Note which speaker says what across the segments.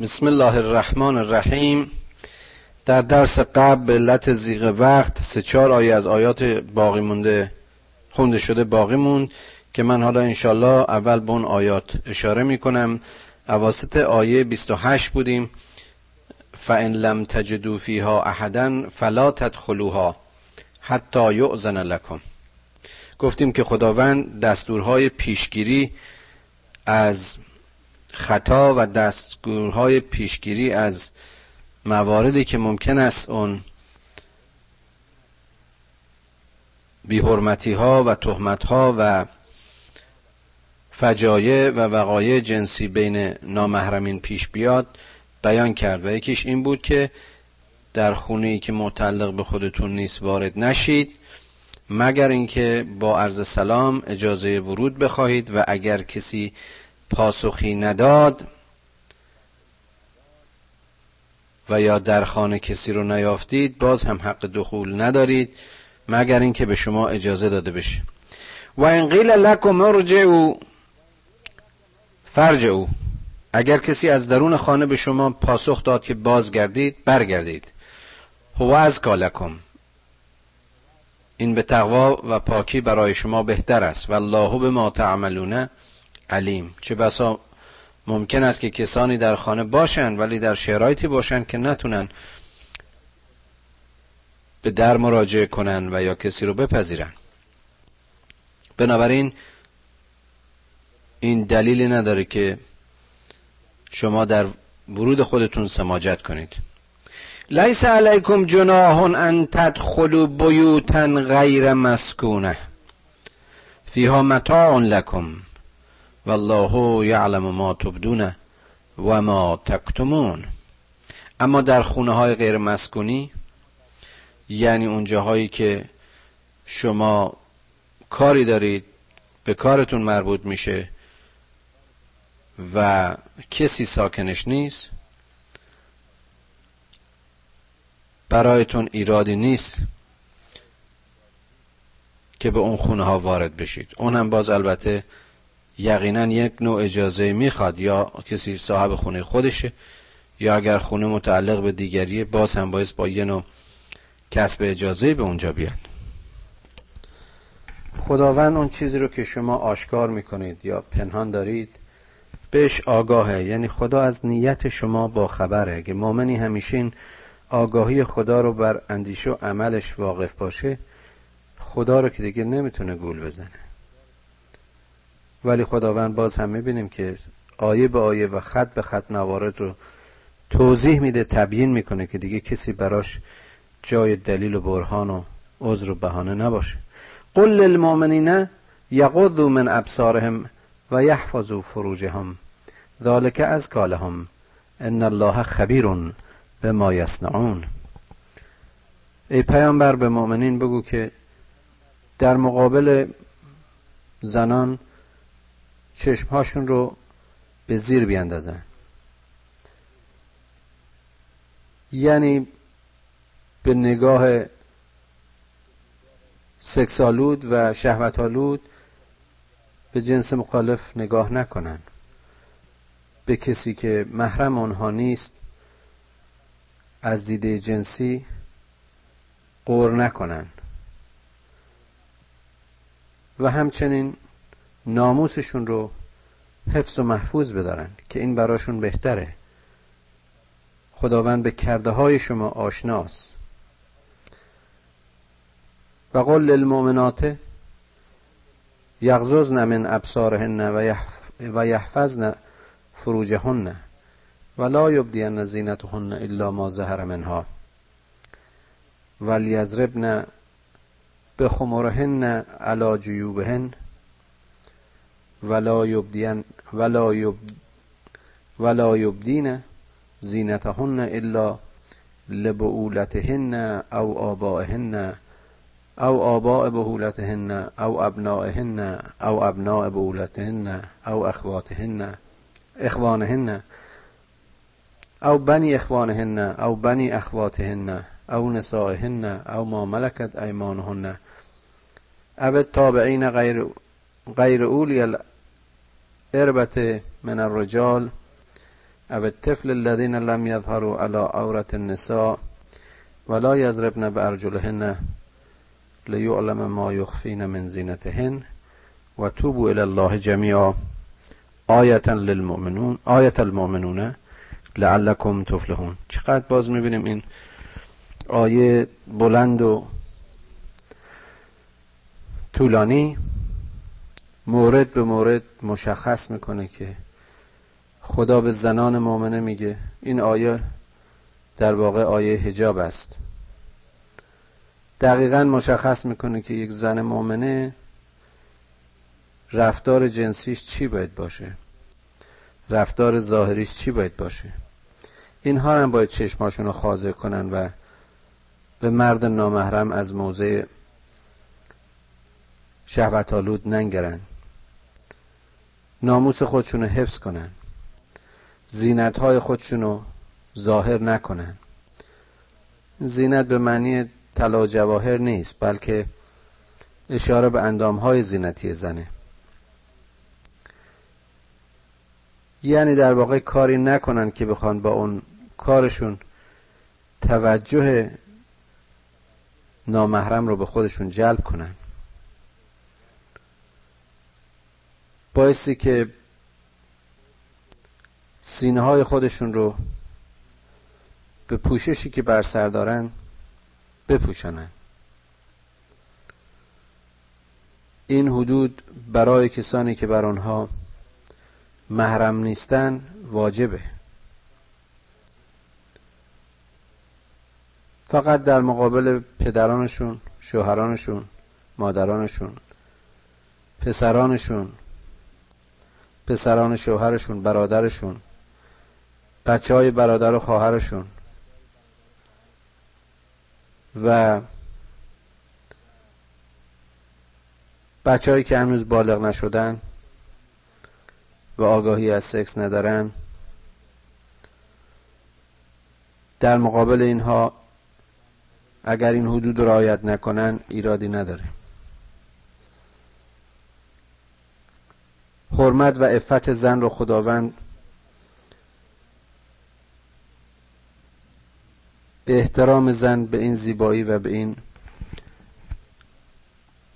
Speaker 1: بسم الله الرحمن الرحیم. در درس قبل به علت زیغ وقت سه چهار آیه از آیات باقی مونده خونده شده باقی موند که من حالا انشالله اول به اون آیات اشاره می کنم اواسط آیه 28 بودیم. فان لم تجدو فیها احدا فلا تدخلوها حتی یؤذن لکم گفتیم که خداوند دستورهای پیشگیری از خطا و دستگورهای پیشگیری از مواردی که ممکن است اون بیحرمتی ها و تهمت ها و فجایع و وقایع جنسی بین نامحرمین پیش بیاد بیان کرد و یکیش این بود که در خونه ای که متعلق به خودتون نیست وارد نشید مگر اینکه با عرض سلام اجازه ورود بخواهید و اگر کسی پاسخی نداد و یا در خانه کسی رو نیافتید باز هم حق دخول ندارید مگر اینکه به شما اجازه داده بشه. و این قیل لکم ارجعو فرجعو اگر کسی از درون خانه به شما پاسخ داد که بازگردید برگردید. هو از کالکم این به تقوا و پاکی برای شما بهتر است. و الله به ما تعملونه علیم. چه بسا ممکن است که کسانی در خانه باشند ولی در شرایطی باشند که نتونن به در مراجعه کنن و یا کسی رو بپذیرن. بنابراین این دلیلی نداره که شما در ورود خودتون سماجت کنید. لیس علیکم جناح ان تدخلوا بیوتا غیر مسکونه. فیها متاع لکم. والله یعلم ما تبدون و ما تکتمون. اما در خونه های غیر مسکونی یعنی اون جاهایی که شما کاری دارید به کارتون مربوط میشه و کسی ساکنش نیست برایتون ایرادی نیست که به اون خونه ها وارد بشید. اون هم باز البته یقینا یک نوع اجازه می‌خواد یا کسی صاحب خونه خودشه یا اگر خونه متعلق به دیگریه باز هم باید با یه نوع کسب اجازه به اونجا بیاد خداوند اون چیزی رو که شما آشکار می‌کنید یا پنهان دارید بهش آگاهه. یعنی خدا از نیت شما با خبره. اگه مؤمنی همیشه این آگاهی خدا رو بر اندیشه و عملش واقف باشه خدا رو که دیگه نمی‌تونه گول بزنه. ولی خداوند باز هم می‌بینیم که آیه به آیه و خط به خط موارد رو توضیح میده تبیین می‌کنه که دیگه کسی براش جای دلیل و برهان و عذر و بهانه نباشه. قل للمؤمنین یغضوا من ابصارهم و یحفظوا فروجهم ذالک از کالهم ان الله خبیر به یصنعون. ای پیامبر به مؤمنین بگو که در مقابل زنان چشمهاشون رو به زیر بیاندازن یعنی به نگاه سکسالود و شهوتالود به جنس مخالف نگاه نکنن. به کسی که محرم آنها نیست از دیده جنسی قور نکنن. و همچنین ناموسشون رو حفظ و محفوظ بدارن که این براشون بهتره. خداوند به کرده های شما آشناست. و قل للمؤمنات یغززن من ابصارهن و یحفظن فروجهن ولا یبدین زینتهن الا ما ظهر منها. ولیضربن بخمرهن علی جیوبهن ولا يبدين ولا يب ولا يبدين زينتهن إلا لبؤولتهن أو آبائهن أو آباء بهولتهن أو أبنائهن أو أبناء بهولتهن أو أخواتهن إخوانهن أو بني إخوانهن أو بني أخواتهن أو نسائهن أو ما ملكت أيمانهن. أو التابعين غير غير أولي اربت من الرجال او الطفل الذين لم يظهروا على عورة النساء ولا يضربن بأرجلهن لیعلم ما یخفین من زینتهن و توبوا الى الله جمیعا آیتا للمؤمنون آیت المؤمنون لعلکم تفلحون. چقدر باز می‌بینیم این آیه بلند و طولانی؟ مورد به مورد مشخص می‌کنه که خدا به زنان مؤمنه میگه. این آیه در واقع آیه حجاب است. دقیقا مشخص می‌کنه که یک زن مؤمنه رفتار جنسیش چی باید باشه؟ رفتار ظاهریش چی باید باشه؟ اینها هم باید چشماشون رو خاضع کنن و به مرد نامحرم از موضع شهوت آلود ننگرن. ناموس خودشون رو حفظ کنن. زینت های خودشون رو ظاهر نکنن. زینت به معنی طلا جواهر نیست بلکه اشاره به اندام های زینتی زنه. یعنی در واقع کاری نکنن که بخوان با اون کارشون توجه نامحرم رو به خودشون جلب کنن. بایستی که سینه های خودشون رو به پوششی که بر سر دارن بپوشانن. این حدود برای کسانی که بر آنها محرم نیستن واجبه. فقط در مقابل پدرانشون شوهرانشون مادرانشون پسرانشون پسران شوهرشون برادرشون بچه های برادر و خواهرشون. و بچههایی که هنوز بالغ نشدن و آگاهی از سکس ندارن در مقابل اینها اگر این حدود رعایت نکنن ایرادی نداره. حرمت و عفت زن رو خداوند احترام زن به این زیبایی و به این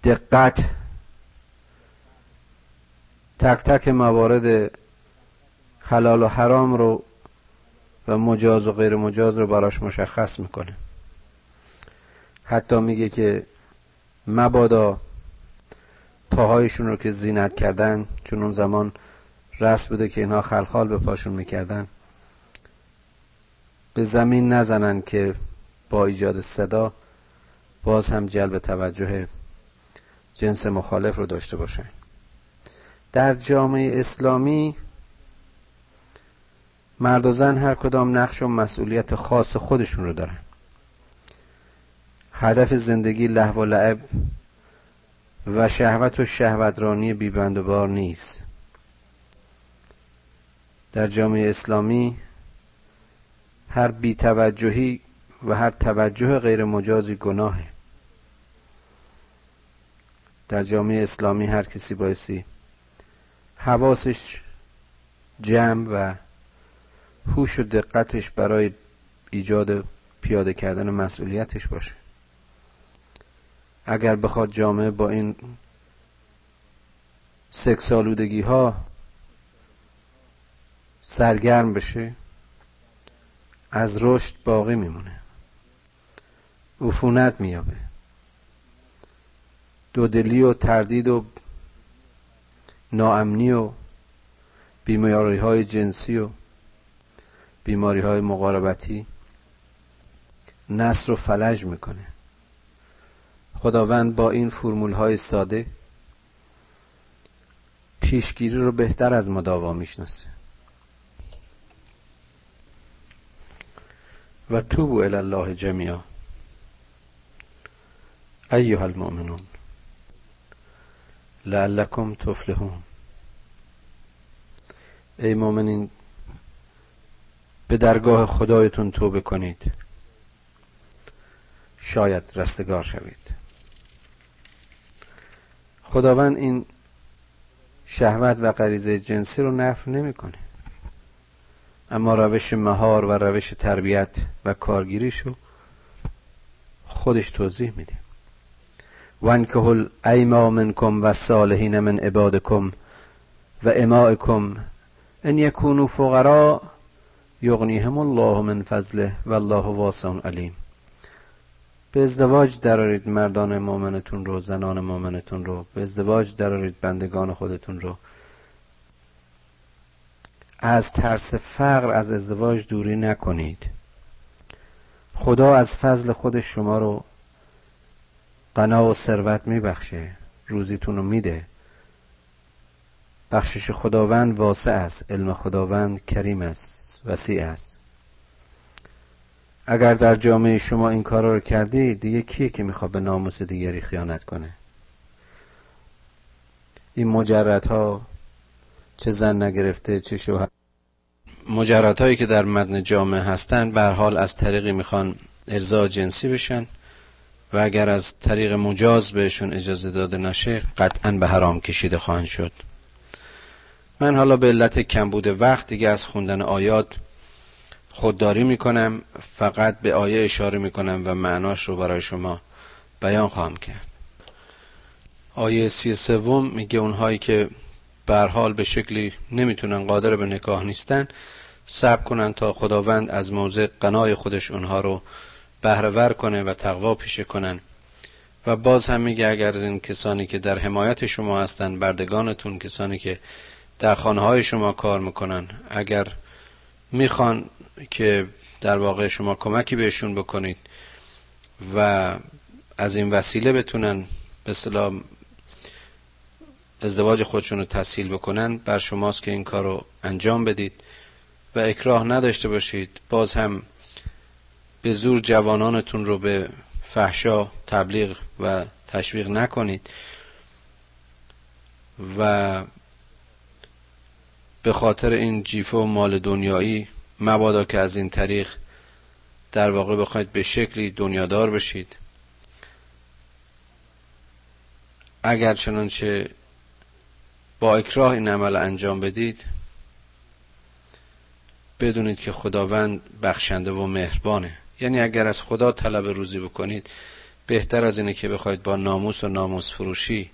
Speaker 1: دقت تک تک موارد حلال و حرام رو و مجاز و غیر مجاز رو براش مشخص می‌کنه. حتی میگه که مبادا پاهایشون رو که زینت کردن چون اون زمان رسم بوده که اینها خلخال به پاشون می‌کردن. به زمین نزنن که با ایجاد صدا باز هم جلب توجه جنس مخالف رو داشته باشن. در جامعه اسلامی مرد و زن هر کدام نقش و مسئولیت خاص خودشون رو دارن. هدف زندگی لحو و لعب و شهوت و شهوترانی بیبند بار نیست. در جامعه اسلامی هر بیتوجهی و هر توجه غیر مجازی گناهه. در جامعه اسلامی هر کسی بایستی حواسش جمع و هوش و دقتش برای ایجاد پیاده کردن مسئولیتش باشه. اگر بخواد جامعه با این سکسالودگی ها سرگرم بشه از رشد باقی میمونه. عفونت میابه دودلی و تردید و ناامنی و بیماری های جنسی و بیماری های مقاربتی نصر و فلج می‌کنه. خداوند با این فرمول های ساده پیشگیری رو بهتر از مداوا می‌شناسه. و توبو الی الله جمیعا. ایها المؤمنون لعلکم تفلحون. ای مؤمنین به درگاه خدایتون توبه کنید. شاید رستگار شوید. خداوند این شهوت و غریزه جنسی رو نفع نمی‌کنه. اما روش مهار و روش تربیت و کارگیریشو خودش توضیح میده. وانکه الایما منکم و صالحین من عبادکم و امائکم ان یکونوا فقراء یغنیهم الله من فضله والله واسع علیم به ازدواج درارید مردان مؤمنتون رو زنان مؤمنتون رو به ازدواج درارید بندگان خودتون رو. از ترس فقر از ازدواج دوری نکنید. خدا از فضل خود شما رو قنا و ثروت میبخشه روزیتون رو میده. بخشش خداوند واسع است علم خداوند کریم است وسیع است. اگر در جامعه شما این کار رو کردی دیگه کیه که می‌خواد به ناموس دیگری خیانت کنه؟ این مجردها چه زن نگرفته چه شوهر؟ مجردهایی که در مدن جامعه هستند به حال از طریقی می‌خوان ارضا جنسی بشن و اگر از طریق مجاز بهشون اجازه داده نشه قطعا به حرام کشیده خواهند شد. من حالا به علت کمبود وقت دیگه از خوندن آیات خودداری می‌کنم فقط به آیه اشاره می‌کنم و معناش رو برای شما بیان خواهم کرد. آیه سی سوم میگه اونهایی که حال به شکلی نمی‌تونن قادر به نکاح نیستن صبر کنن تا خداوند از موضع قنای خودش اونها رو بهرهور کنه و تقوا پیشه کنن. و باز هم میگه اگر از این کسانی که در حمایت شما هستن بردگانتون کسانی که در خانه های شما کار می‌کنن اگر می‌خوان که در واقع شما کمکی بهشون بکنید و از این وسیله بتونن به صلاح ازدواج خودشون رو تسهیل بکنن بر شماست که این کار رو انجام بدید و اکراه نداشته باشید. باز هم به زور جوانانتون رو به فحشا تبلیغ و تشویق نکنید و به خاطر این جیفه و مال دنیایی مبادا که از این طریق در واقع بخواید به شکلی دنیادار بشید. اگر چنانچه با اکراه این عمل انجام بدید بدونید که خداوند بخشنده و مهربانه. یعنی اگر از خدا طلب روزی بکنید بهتر از اینه که بخواید با ناموس و ناموس فروشی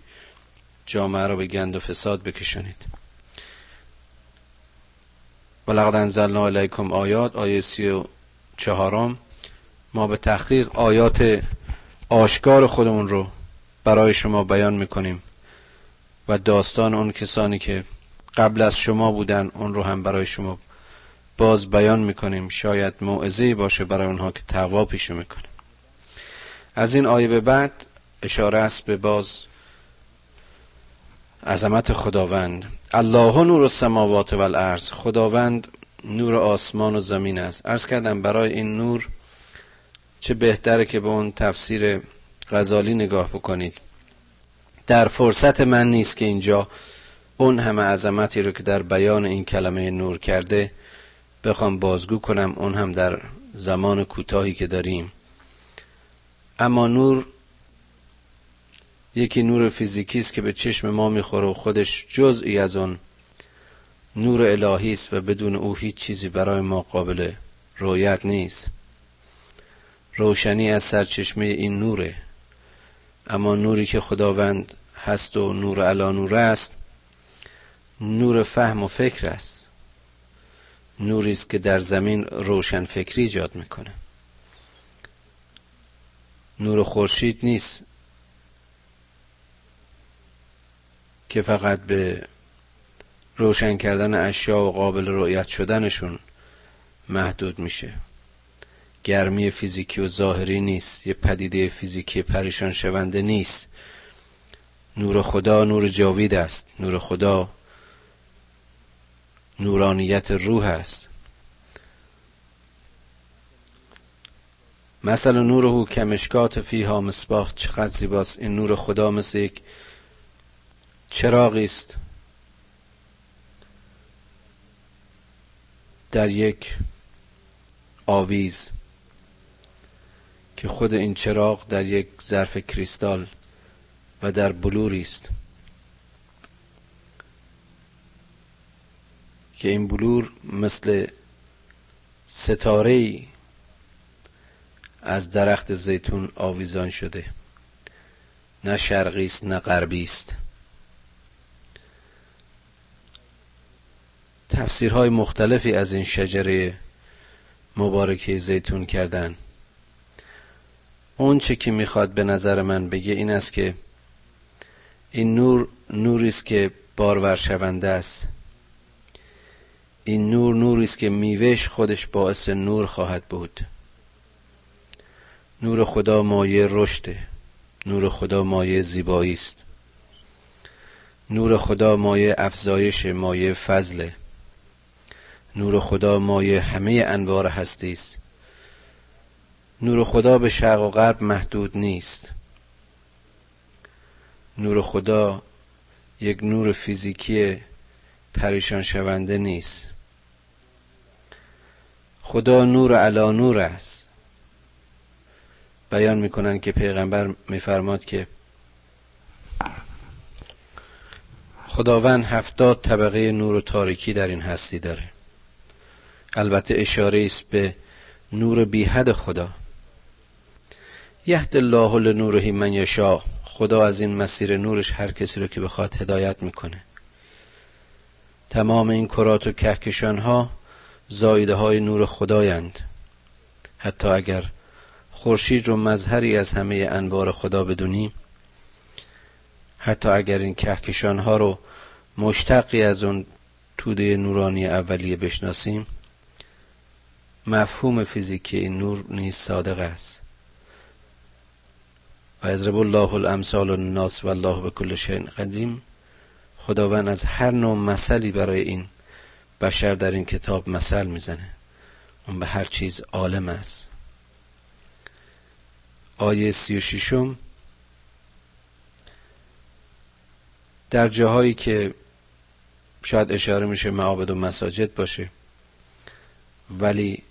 Speaker 1: جامعه رو به گند و فساد بکشونید ولقد انزلنا علیکم آیات آیه سی و چهارم. ما به تحقیق آیات آشکار خودمون رو برای شما بیان می‌کنیم و داستان اون کسانی که قبل از شما بودن اون رو هم برای شما باز بیان می‌کنیم. شاید موعظه باشه برای اونها که تقوا پیشه می‌کنیم از این آیه به بعد اشاره است به باز عظمت خداوند. الله نور السماوات و الارض خداوند نور آسمان و زمین است. عرض کردم برای این نور چه بهتره که به اون تفسیر غزالی نگاه بکنید. در فرصت من نیست که اینجا اون همه عظمتی رو که در بیان این کلمه نور کرده بخوام بازگو کنم. اون هم در زمان کوتاهی که داریم. اما نور یکی نور فیزیکی است که به چشم ما می‌خوره و خودش جزئی از اون نور الهی است و بدون او هیچ چیزی برای ما قابل رویت نیست. روشنی از سرچشمه این نوره. اما نوری که خداوند هست و نور علا نور است نور فهم و فکر است. نوری است که در زمین روشن فکری ایجاد می‌کنه. نور خورشید نیست که فقط به روشن کردن اشیا و قابل رؤیت شدنشون محدود میشه. گرمی فیزیکی و ظاهری نیست. یه پدیده فیزیکی پریشان شونده نیست. نور خدا نور جاوید است. نور خدا نورانیت روح است. مثلا نوره کمشکات فیها مصباح. چقدر زیباست. این نور خدا مثل یک چراغی است در یک آویز که خود این چراغ در یک ظرف کریستال و در بلوری است که این بلور مثل ستاره از درخت زیتون آویزان شده. نه شرقی است نه غربی است تفسیرهای مختلفی از این شجره مبارکه زیتون کردن. اون چه که می‌خواد به نظر من بگه این است که این نور نوری است که بارور شونده است. این نور نوری است که میوهش خودش باعث نور خواهد بود. نور خدا مایه رشده. نور خدا مایه زیبایی است. نور خدا مایه افزایش مایه فضله. نور خدا مایه همه انوار هستی است. نور خدا به شرق و غرب محدود نیست. نور خدا یک نور فیزیکی پریشان شونده نیست. خدا نور علا نور است. بیان می‌کنن که پیغمبر میفرماد که خداوند هفتاد طبقه نور و تاریکی در این هستی داره. البته اشاره است به نور بیحد خدا. یهد الله لنوره من یشا خدا از این مسیر نورش هر کسی رو که بخواد هدایت می‌کنه. تمام این کرات و کهکشان ها زایده های نور خدایند. حتی اگر خورشید رو مظهری از همه انوار خدا بدونیم حتی اگر این کهکشان ها رو مشتقی از اون توده نورانی اولیه بشناسیم مفهوم فیزیکی این نور نیز صادق است. و ازرب الله الامثال الناس و الله به کل شیء قدیم. خداوند از هر نوع مثلی برای این بشر در این کتاب مثل می‌زنه. اون به هر چیز عالم است. آیه سی و شیشم در جاهایی که شاید اشاره میشه معابد و مساجد باشه ولی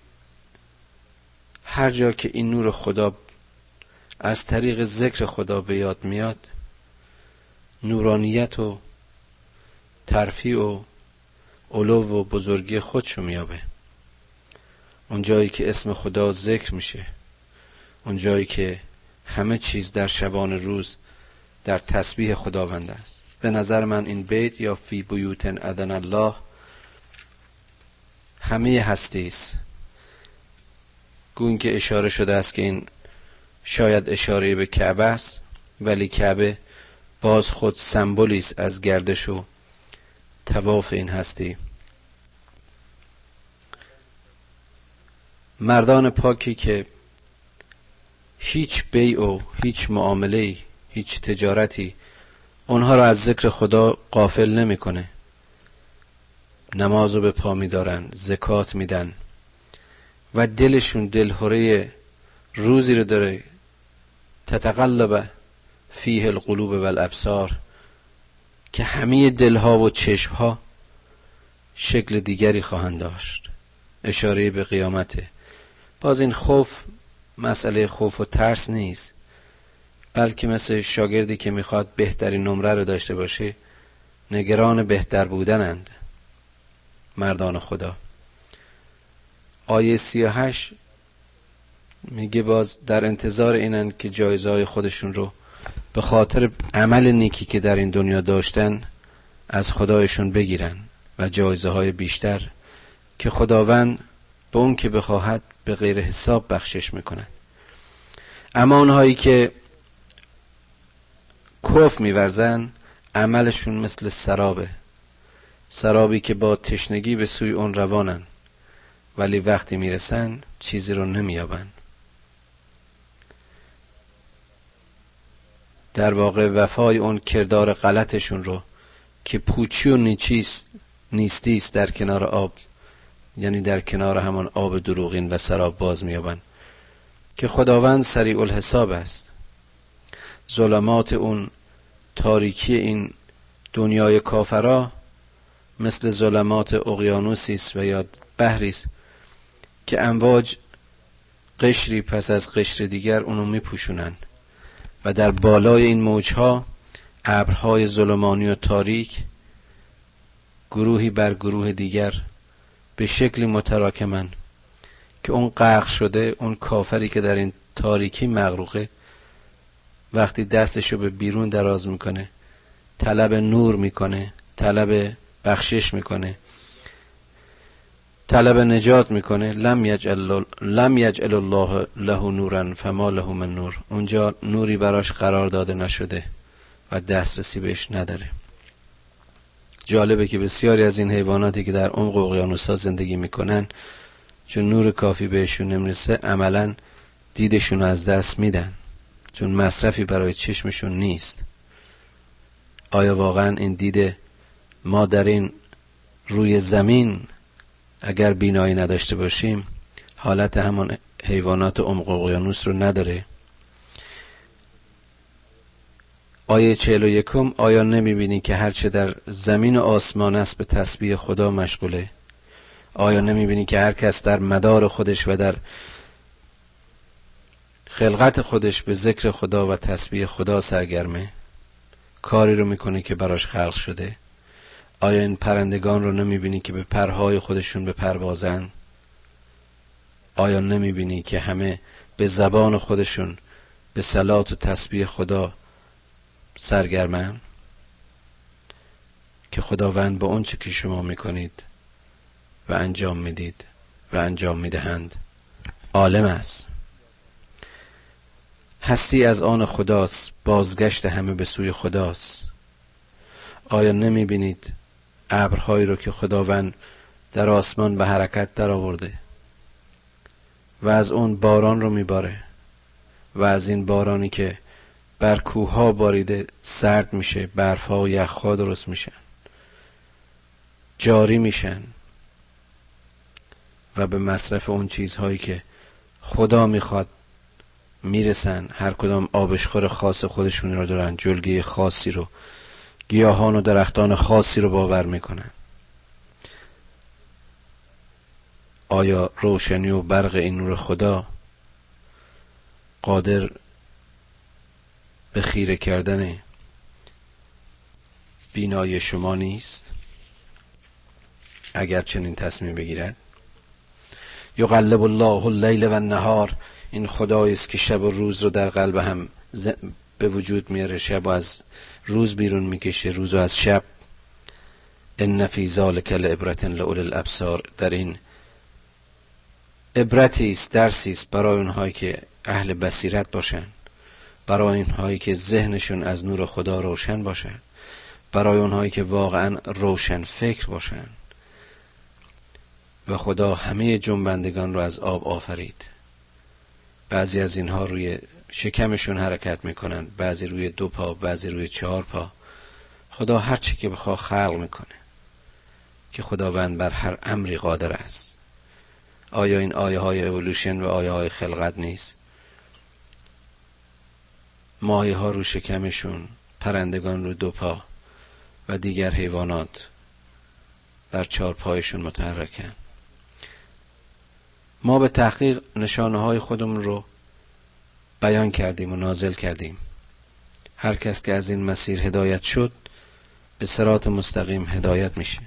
Speaker 1: هر جا که این نور خدا از طریق ذکر خدا به یاد میاد نورانیت و ترفیع و علو و بزرگی خودشو میابه. اون جایی که اسم خدا ذکر میشه اون جایی که همه چیز در شبان روز در تسبیح خداوند است. به نظر من این بیت یا فی بیوتن ادن الله همه هستی است گوین که اشاره شده است که این شاید اشاره به کعبه است ولی کعبه باز خود سمبولی است از گردش و تواف این هستی. مردان پاکی که هیچ بیع و هیچ معامله هیچ تجارتی اونها را از ذکر خدا قافل نمی‌کنه. نمازو به پا میدارن زکات میدن. و دلشون دلهوره روزی رو داره تتقلب فیه القلوب و الابصار که همه دلها و چشمها شکل دیگری خواهند داشت. اشاره به قیامته باز این خوف مسئله خوف و ترس نیست بلکه مثل شاگردی که می‌خواد بهترین نمره رو داشته باشه نگران بهتر بودنند. مردان خدا. آیه سی و هشت میگه باز در انتظار اینن که جایزه خودشون رو به خاطر عمل نیکی که در این دنیا داشتن از خدایشون بگیرن و جایزه های بیشتر که خداوند به اون که بخواهد به غیر حساب بخشش می‌کنن اما اونهایی که کف میورزن عملشون مثل سرابه. سرابی که با تشنگی به سوی اون روانن. ولی وقتی می‌رسن چیزی رو نمیابن. در واقع وفای اون کردار غلطشون رو که پوچی و نیچیست نیستیست در کنار آب یعنی در کنار همان آب دروغین و سراب باز میابن. که خداوند سریع الحساب است. ظلمات اون تاریکی این دنیای کافرا مثل ظلمات اقیانوسی است و یا بحری است که امواج قشری پس از قشر دیگر اونو میپوشونن. و در بالای این موجها ابرهای ظلمانی و تاریک گروهی بر گروه دیگر به شکلی متراکمن که اون غرق شده اون کافری که در این تاریکی مغروقه وقتی دستشو به بیرون دراز می‌کنه طلب نور می‌کنه طلب بخشش می‌کنه. طلب نجات می‌کنه. لم یجعل لم الله له نورا فما له من نور. اونجا نوری براش قرار داده نشده و دسترسی بهش نداره. جالبه که بسیاری از این حیواناتی که در عمق اقیانوسا زندگی می‌کنن چون نور کافی بهشون نمی‌رسه عملا دیدشون از دست میدن. چون مصرفی برای چشمشون نیست. آیا واقعا این دید ما در این روی زمین اگر بینایی نداشته باشیم حالت همان حیوانات عمق اقیانوس رو نداره. آیه چهل و یکم آیا نمی‌بینی که هرچه در زمین و آسمان است به تسبیح خدا مشغوله؟ آیا نمی‌بینی که هر کس در مدار خودش و در خلقت خودش به ذکر خدا و تسبیح خدا سرگرمه؟ کاری رو می‌کنه که براش خلق شده. آیا این پرندگان رو نمی‌بینی که به پرهای خودشون به پروازن آیا نمی‌بینی که همه به زبان خودشون به سلات و تسبیح خدا سرگرمن؟ که خداوند به اون چه که شما می‌کنید و انجام می‌دید و انجام می‌دهند عالم است. هستی از آن خداست بازگشت همه به سوی خداست. آیا نمی بینید ابرهایی رو که خداوند در آسمان به حرکت در آورده و از اون باران رو میباره و از این بارانی که بر کوه باریده سرد میشه برفها و یخها درست میشن. جاری میشن و به مصرف اون چیزهایی که خدا می‌خواد می‌رسن هر کدام آبشخور خاص خودشون رو دارن جلگی خاصی رو گیاهان و درختان خاصی رو باور می‌کنن آیا روشنی و برق این نور خدا قادر به خیره کردن بینای شما نیست؟ اگر چنین تصمیم بگیرد. یقلب الله اللیل و النهار. این خدایی است که شب و روز رو در قلب هم به وجود میاره شب از روز بیرون می‌کشه روز و از شب. ان فی ذلک لعبرت لاول الابصار. در این عبرتی است درسی است برای اونهایی که اهل بصیرت باشن برای اونهایی که ذهنشون از نور خدا روشن باشن برای اونهایی که واقعا روشن فکر باشن. و خدا همه جنبندگان رو از آب آفرید. بعضی از اینها روی شکمشون حرکت می‌کنن. بعضی روی دو پا بعضی روی چهار پا. خدا هر چی که بخواه خلق می‌کنه. که خداوند بر هر امری قادر است. آیا این آیه های اولوشن و آیه های خلقت نیست؟ ماهی ها رو شکمشون پرندگان رو دو پا و دیگر حیوانات بر چهار پایشون متحرکن. ما به تحقیق نشانه های خودمون رو بیان کردیم و نازل کردیم. هر کس که از این مسیر هدایت شد به سرات مستقیم هدایت میشه.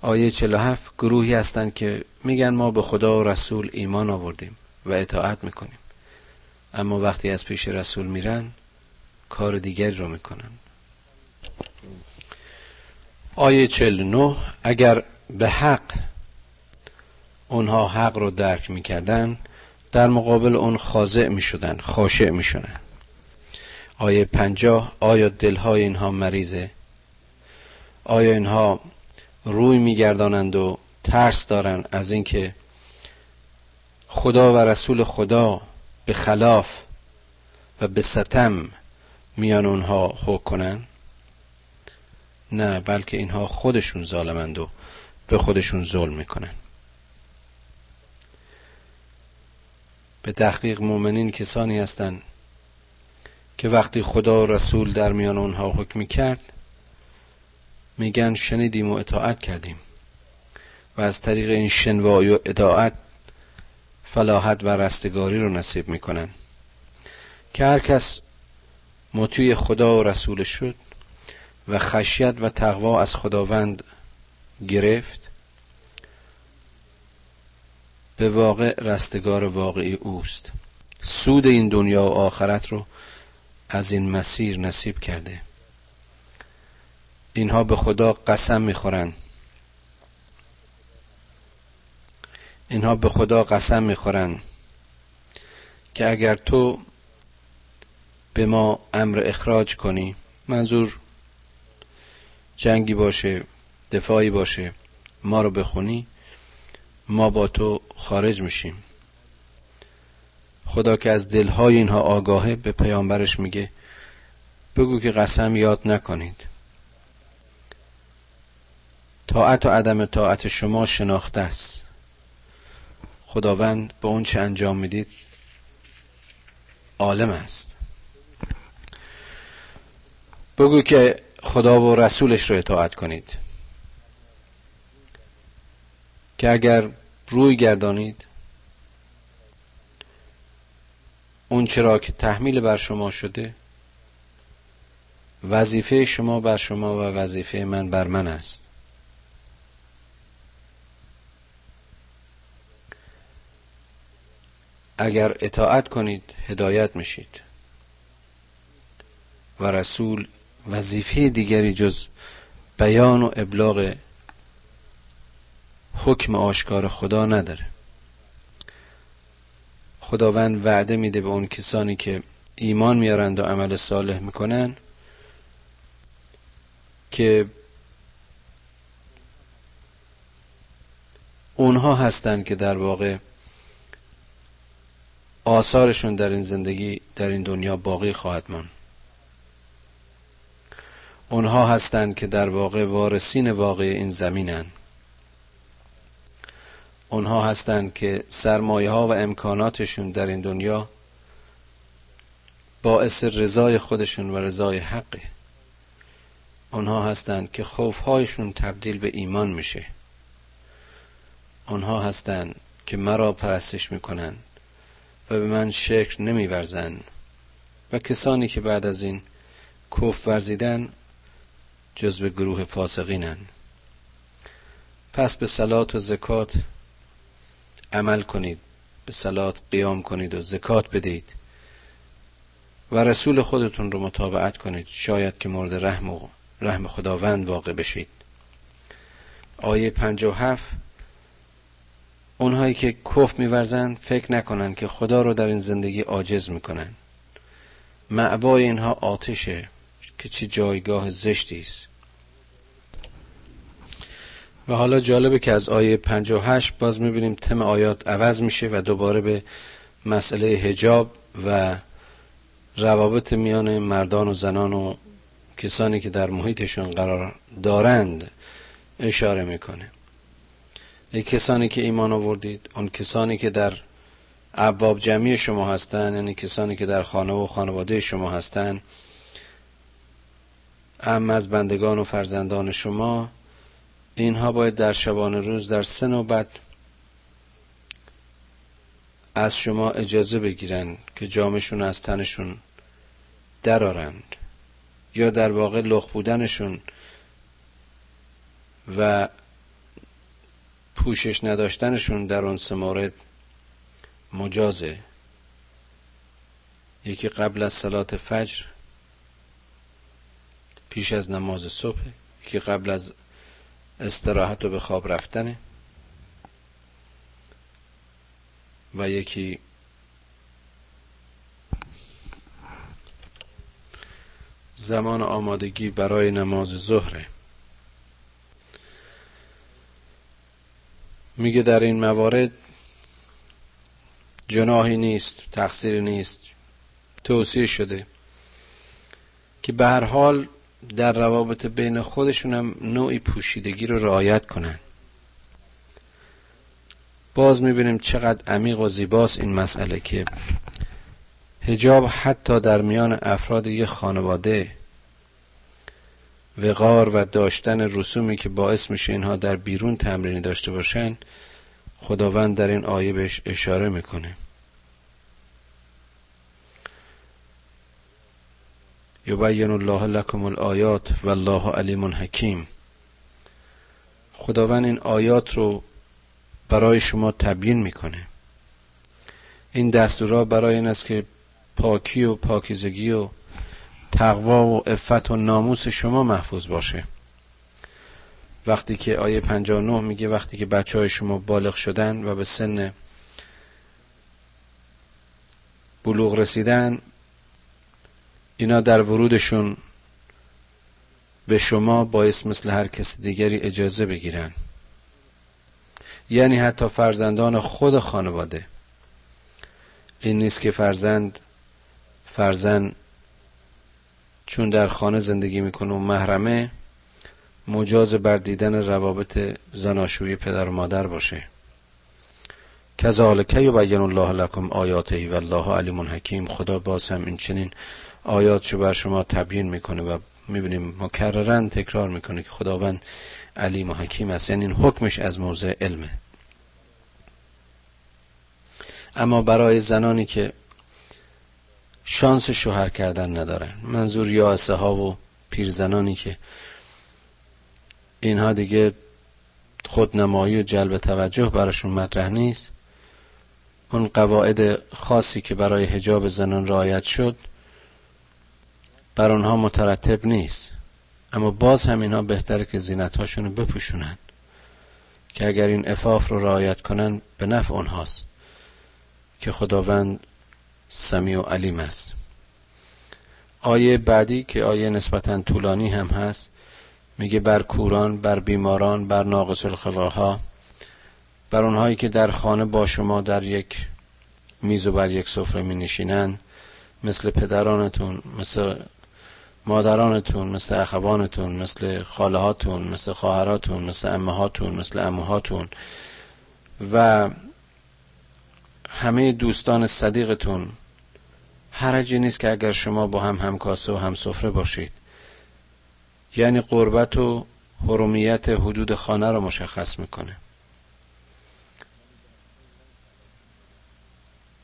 Speaker 1: آیه 47 گروهی هستند که میگن ما به خدا و رسول ایمان آوردیم و اطاعت می‌کنیم. اما وقتی از پیش رسول میرن کار دیگری رو می‌کنن. آیه 49 اگر به حق اونها حق رو درک می‌کردن در مقابل اون خاضع می‌شدن خاشع می‌شدن. آیه پنجاه آیا دلهای اینها مریضه؟ آیا اینها روی میگردانند و ترس دارند از اینکه خدا و رسول خدا به خلاف و به ستم میان اونها حکم کنن نه بلکه اینها خودشون ظالمند و به خودشون ظلم می‌کنن به تحقیق مؤمنین کسانی هستند که وقتی خدا و رسول در میان اونها حکمی کرد میگن شنیدیم و اطاعت کردیم. و از طریق این شنوایی و اطاعت فلاحت و رستگاری رو نصیب می‌کنن. که هر کس مطیع خدا و رسول شد و خشیت و تقوا از خداوند گرفت به واقع رستگار واقعی اوست. سود این دنیا و آخرت رو از این مسیر نصیب کرده. اینها به خدا قسم می‌خورند. اینها به خدا قسم می‌خورند که اگر تو به ما امر اخراج کنی منظور جنگی باشه دفاعی باشه ما رو بخونی ما با تو خارج میشیم. خدا که از دلهای اینها آگاهه به پیامبرش میگه بگو که قسم یاد نکنید. طاعت و عدم طاعت شما شناخته است. خداوند به اون چه انجام می‌دید عالم است. بگو که خدا و رسولش رو اطاعت کنید. که اگر روی گردانید. اون چرا که تحمیل بر شما شده وظیفه شما بر شما و وظیفه من بر من است. اگر اطاعت کنید هدایت میشید. و رسول وظیفه دیگری جز بیان و ابلاغ حکم آشکار خدا نداره. خداوند وعده میده به اون کسانی که ایمان میارند و عمل صالح می‌کنن که اونها هستند که در واقع آثارشون در این زندگی در این دنیا باقی خواهد ماند. اونها هستند که در واقع وارثین واقع این زمینن. اونها هستند که سرمایه ها و امکاناتشون در این دنیا باعث رضای خودشون و رضای حقه اونها هستند که خوفهایشون تبدیل به ایمان میشه. اونها هستند که مرا پرستش می‌کنن و به من شکر نمیورزن و کسانی که بعد از این کف ورزیدن جزو گروه فاسقینن پس به سلات و زکات عمل کنید به سلات قیام کنید و زکات بدید و رسول خودتون رو مطابقت کنید. شاید که مورد رحم و رحم خداوند واقع بشید. آیه هفت اونهایی که کف میورزند فکر نکنند که خدا رو در این زندگی عاجز می‌کنن معبای اینها آتشه که چه جایگاه زشتی است. و حالا جالبه که از آیه 58 باز می‌بینیم تم آیات عوض میشه و دوباره به مسئله هجاب و روابط میان مردان و زنان و کسانی که در محیطشون قرار دارند اشاره می‌کنه. ای کسانی که ایمان آوردید اون کسانی که در عباب جمعی شما هستند یعنی کسانی که در خانه و خانواده شما هستند ام از بندگان و فرزندان شما اینها باید در شبانه روز در سه نوبت از شما اجازه بگیرن که جامشون از تنشون درارند یا در واقع لخ بودنشون و پوشش نداشتنشون در اون سه مورد مجازه. یکی قبل از صلات فجر پیش از نماز صبح یکی قبل از استراحت و به خواب رفتنه. و یکی زمان آمادگی برای نماز ظهره. میگه در این موارد جناهی نیست تقصیری نیست توصیه شده که به هر حال در روابط بین خودشون هم نوعی پوشیدگی رو رعایت کنن. باز می‌بینیم چقدر عمیق و زیباست این مسئله که هجاب حتی در میان افراد یک خانواده وقار و داشتن رسومی که باعث میشه اینها در بیرون تمرینی داشته باشن خداوند در این آیه بهش اشاره می‌کنه. یبین الله لکم الآیات والله علیم حکیم خداوند این آیات رو برای شما تبیین می‌کنه. این دستورا برای این است که پاکی و پاکیزگی و تقوا و عفت و ناموس شما محفوظ باشه. وقتی که آیه 59 میگه وقتی که بچه های شما بالغ شدن و به سن بلوغ رسیدن اینا در ورودشون به شما باعث مثل هر کس دیگری اجازه بگیرن. یعنی حتی فرزندان خود خانواده. این نیست که فرزند فرزند چون در خانه زندگی می‌کنه و محرمه مجاز بر دیدن روابط زناشویی پدر و مادر باشه. کذالک یبین الله لکم آیاته و الله علیم حکیم. خدا باز هم این چنین آیاتشو بر شما تبیین می‌کنه و می‌بینیم مکررن تکرار می‌کنه که خداوند علیم و حکیم است. یعنی این حکمش از موضع علمه. اما برای زنانی که شانس شوهر کردن ندارن منظور یاسه ها و پیرزنانی که اینها دیگه خودنمایی و جلب توجه براشون مطرح نیست اون قواعد خاصی که برای حجاب زنان رعایت شد بر آنها مترتب نیست. اما باز هم اینها بهتره که زینت رو بپوشونن که اگر این افاف رو رعایت کنن به نفع اونهاست که خداوند سمیع و علیم است. آیه بعدی که آیه نسبتا طولانی هم هست میگه بر کوران بر بیماران بر ناقص الخلاها بر اونهایی که در خانه با شما در یک میز و بر یک سفره می نشینن مثل پدرانتون مثل مادرانتون مثل اخوانتون مثل خالهاتون مثل خواهراتون مثل امهاتون مثل اموهاتون و همه دوستان صدیقتون. حرجی نیست که اگر شما با هم همکاسه و هم سفره باشید. یعنی قربت و حرمیت حدود خانه را مشخص می‌کنه.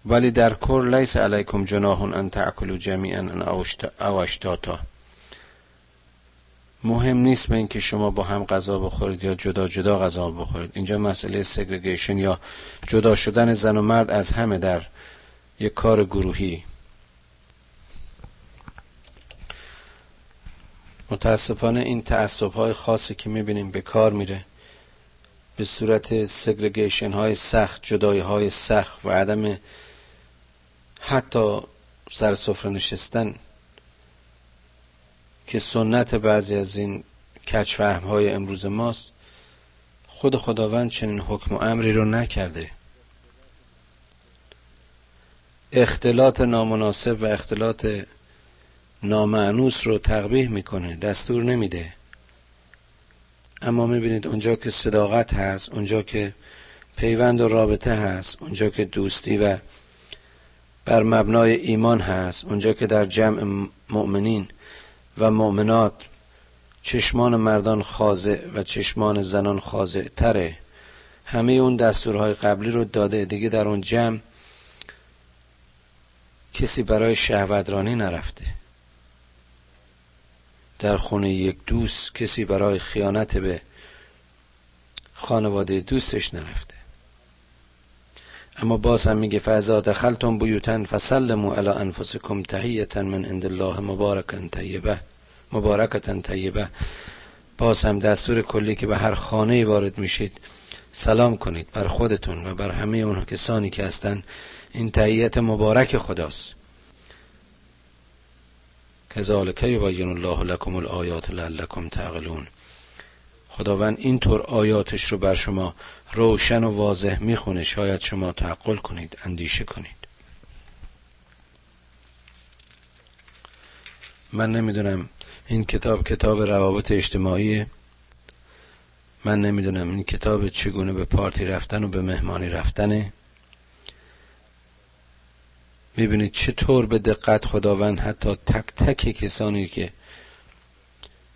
Speaker 1: ولی در کل لیس علیکم جناح ان تاکلوا جمیعا او اشتاتا مهم نیست به اینکه شما با هم غذا بخورید یا جدا جدا غذا بخورید. اینجا مسئله سگریگیشن یا جدا شدن زن و مرد از همه در یک کار گروهی. متاسفانه این تعصب های خاصی که می‌بینیم به کار میره. به صورت سگریگیشن های سخت جدای های سخت و عدم حتی سر سفره نشستن که سنت بعضی از این کچفهم های امروز ماست خود خداوند چنین حکم و امری رو نکرده. اختلاط نامناسب و اختلاط نامعنوس رو تقبیح می‌کنه دستور نمیده. اما می‌بینید اونجا که صداقت هست اونجا که پیوند و رابطه هست اونجا که دوستی و بر مبنای ایمان هست. اونجا که در جمع مؤمنین و مؤمنات چشمان مردان خاضع و چشمان زنان خاضع تره همه اون دستورهای قبلی رو داده. دیگه در اون جمع کسی برای شهوترانی نرفته. در خونه یک دوست کسی برای خیانت به خانواده دوستش نرفته. اما باز هم میگه فاذا دخلتم بیوتن فسلموا علی انفسکم تحیتا من عند الله مبارکا طیبه مبارکتا طیبه. باز هم دستور کلی که به هر خانه وارد میشید سلام کنید بر خودتون و بر همه اون کسانی که هستن. این تحییت مبارک خداست. کذالک یبین الله لکم الآیات لعلکم تعقلون. خداوند اینطور آیاتش رو بر شما روشن و واضح می‌خونه شاید شما تعقل کنید اندیشه کنید. من نمی‌دونم این کتاب کتاب روابط اجتماعی من نمی‌دونم این کتاب چگونه به پارتی رفتن و به مهمانی رفتنه. می‌بینید چطور به دقت خداوند حتی تک تک کسانی که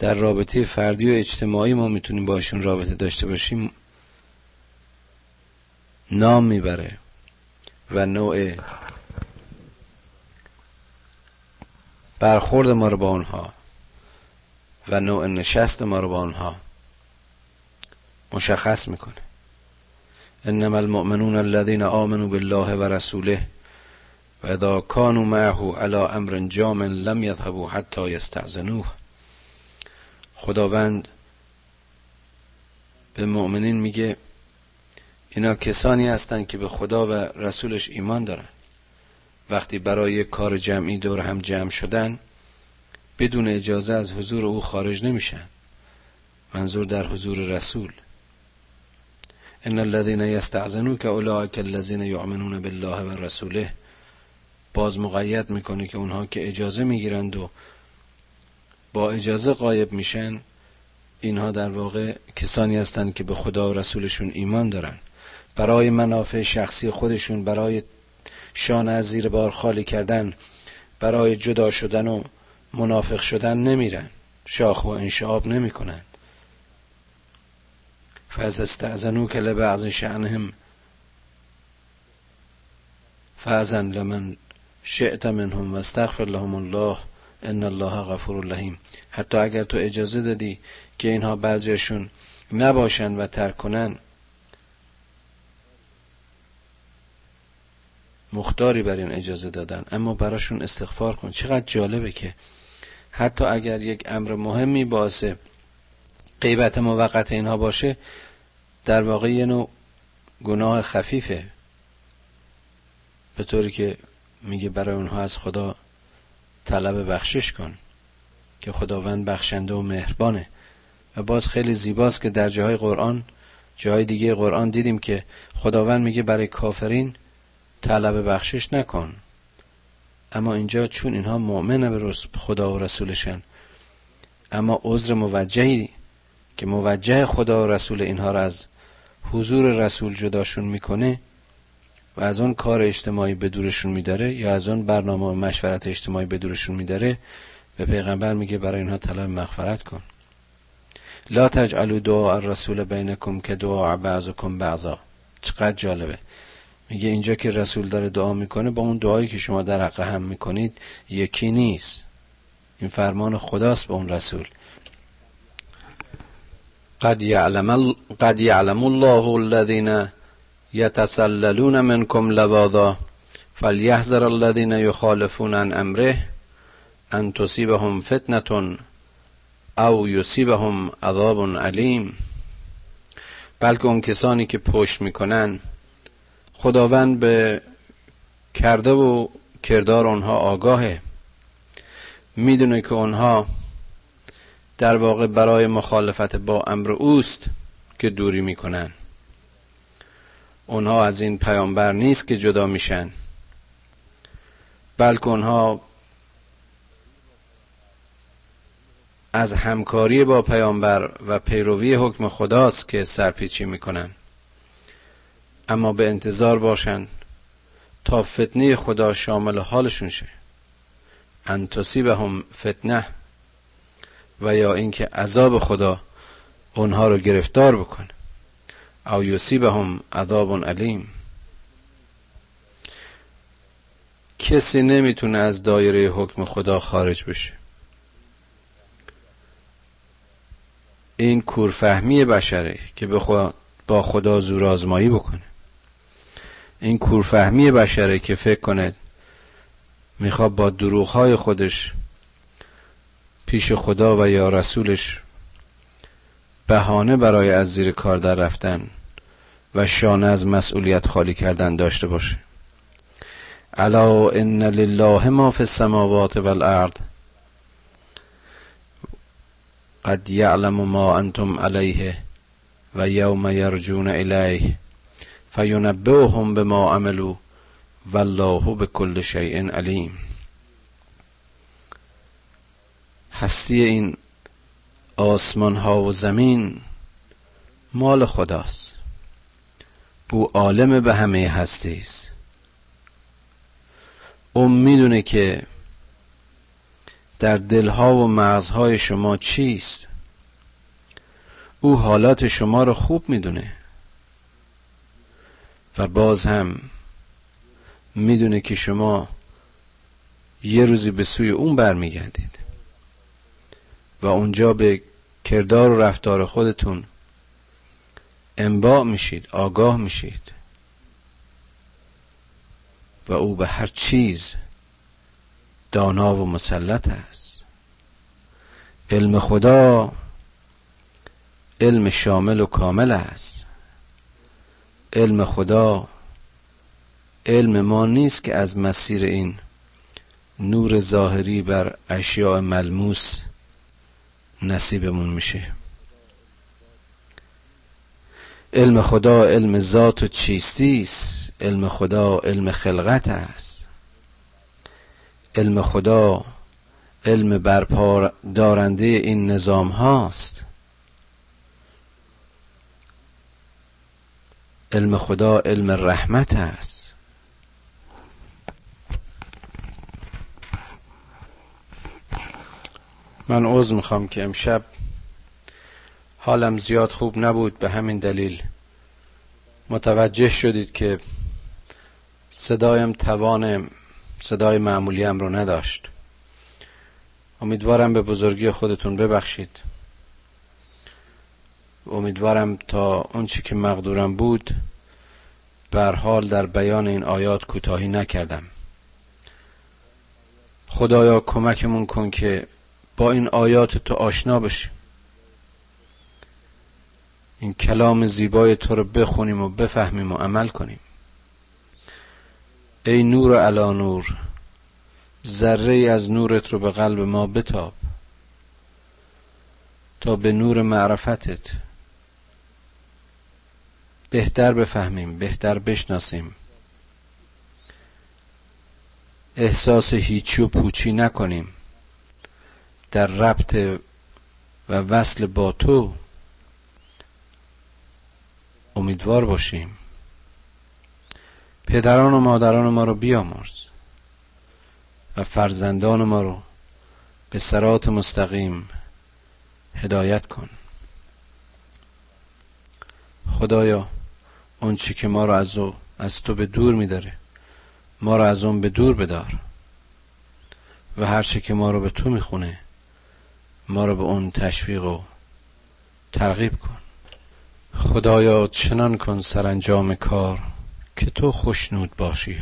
Speaker 1: در رابطه فردی و اجتماعی ما می‌تونیم باشون رابطه داشته باشیم نام می‌بره و نوع برخورد ما رو با اونها و نوع نشست ما رو با اونها مشخص می‌کنه. انما المؤمنون الذين آمنوا بالله و رسوله و اذا كانوا معه على امر جامع لم يذهبوا حتى يستعزنوه خداوند به مؤمنین میگه اینا کسانی هستند که به خدا و رسولش ایمان دارن. وقتی برای کار جمعی دور هم جمع شدن بدون اجازه از حضور او خارج نمیشن. منظور در حضور رسول. ان الذين يستعذنوك اولئك الذين يؤمنون بالله و رسوله. باز مقید می‌کنه که اونها که اجازه می‌گیرند و با اجازه قایب میشن اینها در واقع کسانی هستند که به خدا و رسولشون ایمان دارن. برای منافع شخصی خودشون برای شان از زیر بار خالی کردن برای جدا شدن و منافق شدن نمیرن. شاخ و انشاب نمی‌کنن. فاز استعزنو که لبعض شعنهم فازن لمن شئت منهم و استغفر لهم الله ان الله غفور رحیم حتی اگر تو اجازه دادی که اینها بعضیشون نباشن و ترک کنن مختاری بر این اجازه دادن اما براشون استغفار کن چقدر جالبه که حتی اگر یک امر مهمی باعث غیبت موقت اینها باشه در واقع یه نوع گناه خفیفه به طوری که میگه برای اونها از خدا طلب بخشش کن که خداوند بخشنده و مهربانه. و باز خیلی زیباست که در جاهای قرآن جاهای دیگه قرآن دیدیم که خداوند میگه برای کافرین طلب بخشش نکن. اما اینجا چون اینها مؤمنه به خدا و رسولشن اما عذر موجهی که موجه خدا و رسول اینها را از حضور رسول جداشون می‌کنه و از اون کار اجتماعی به دورشون میداره یا از اون برنامه و مشورت اجتماعی به دورشون میداره به پیغمبر میگه برای اینها طلب مغفرت کن. لا تجعلوا دعا الرسول بینکم که دعا بعضکم بعضا. چقدر جالبه. میگه اینجا که رسول داره دعا می‌کنه با اون دعایی که شما در حق هم می‌کنید یکی نیست. این فرمان خداست به اون رسول. قد يعلم, قد يعلم الله الذين يتسللون منكم لواذا فليحذر الذين يخالفون عن امره ان تصيبهم فتنه او يصيبهم عذاب علیم. بلکه اون کسانی که پشت می‌کنن خداوند به کرده و کردار آنها آگاهه. می‌دونه که آنها در واقع برای مخالفت با امر اوست که دوری می‌کنن. اونها از این پیامبر نیست که جدا میشن. بلکه اونها از همکاری با پیامبر و پیروی حکم خداست که سرپیچی می‌کنن. اما به انتظار باشند تا فتنه خدا شامل حالشون شه. ان هم فتنه و یا اینکه عذاب خدا اونها رو گرفتار بکنه. او هم عذاب علیم. کسی نمی‌تونه از دایره حکم خدا خارج بشه. این کورفهمی بشره که به با خدا زور آزمایی بکنه. این کورفهمی بشره که فکر کنه می‌خواد با دروغهای خودش پیش خدا و یا رسولش بهانه برای از زیر کار در رفتن و شانه از مسئولیت خالی کردن داشته باشه. الا ان لله ما فی السماوات والارض قد یعلم ما انتم علیه و یوم یرجون الیه فینبئهم بما عملوا والله بكل شیء علیم. هستی این آسمان ها و زمین مال خداست. او عالم به همه هستی است. او می‌دونه که در دلها و مغزهای شما چیست. او حالات شما رو خوب می‌دونه. و باز هم می‌دونه که شما یه روزی به سوی اون برمیگردید. و اونجا به کردار و رفتار خودتون انباع میشید آگاه میشید. و او به هر چیز دانا و مسلط است. علم خدا علم شامل و کامل است. علم خدا علم ما نیست که از مسیر این نور ظاهری بر اشیاء ملموس نصیبمون میشه. علم خدا علم ذات و چیستی است علم خدا علم خلقت است. علم خدا علم برپا دارنده این نظام هاست. علم خدا علم رحمت است. من عوض می‌خوام که امشب حالم زیاد خوب نبود به همین دلیل. متوجه شدید که صدایم توان صدای معمولیم رو نداشت. امیدوارم به بزرگی خودتون ببخشید. امیدوارم تا اون چی که مقدورم بود بر حال در بیان این آیات کوتاهی نکردم. خدایا کمکمون کن که با این آیات تو آشنا بشیم. این کلام زیبای تو رو بخونیم و بفهمیم و عمل کنیم. ای نور علا نور ذره ای از نورت رو به قلب ما بتاب. تا به نور معرفتت بهتر بفهمیم بهتر بشناسیم. احساس هیچی و پوچی نکنیم. در ربط و وصل با تو امیدوار باشیم. پدران و مادران ما رو بیامرز و فرزندان ما رو به سرات مستقیم هدایت کن. خدایا اون چی که ما رو از, از تو به دور میداره ما رو از اون به دور بدار. و هر چی که ما رو به تو می‌خونه ما رو به اون تشویق و ترغیب کن. خدایا چنان کن سرانجام کار که تو خوشنود باشی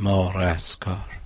Speaker 1: ما رستگار.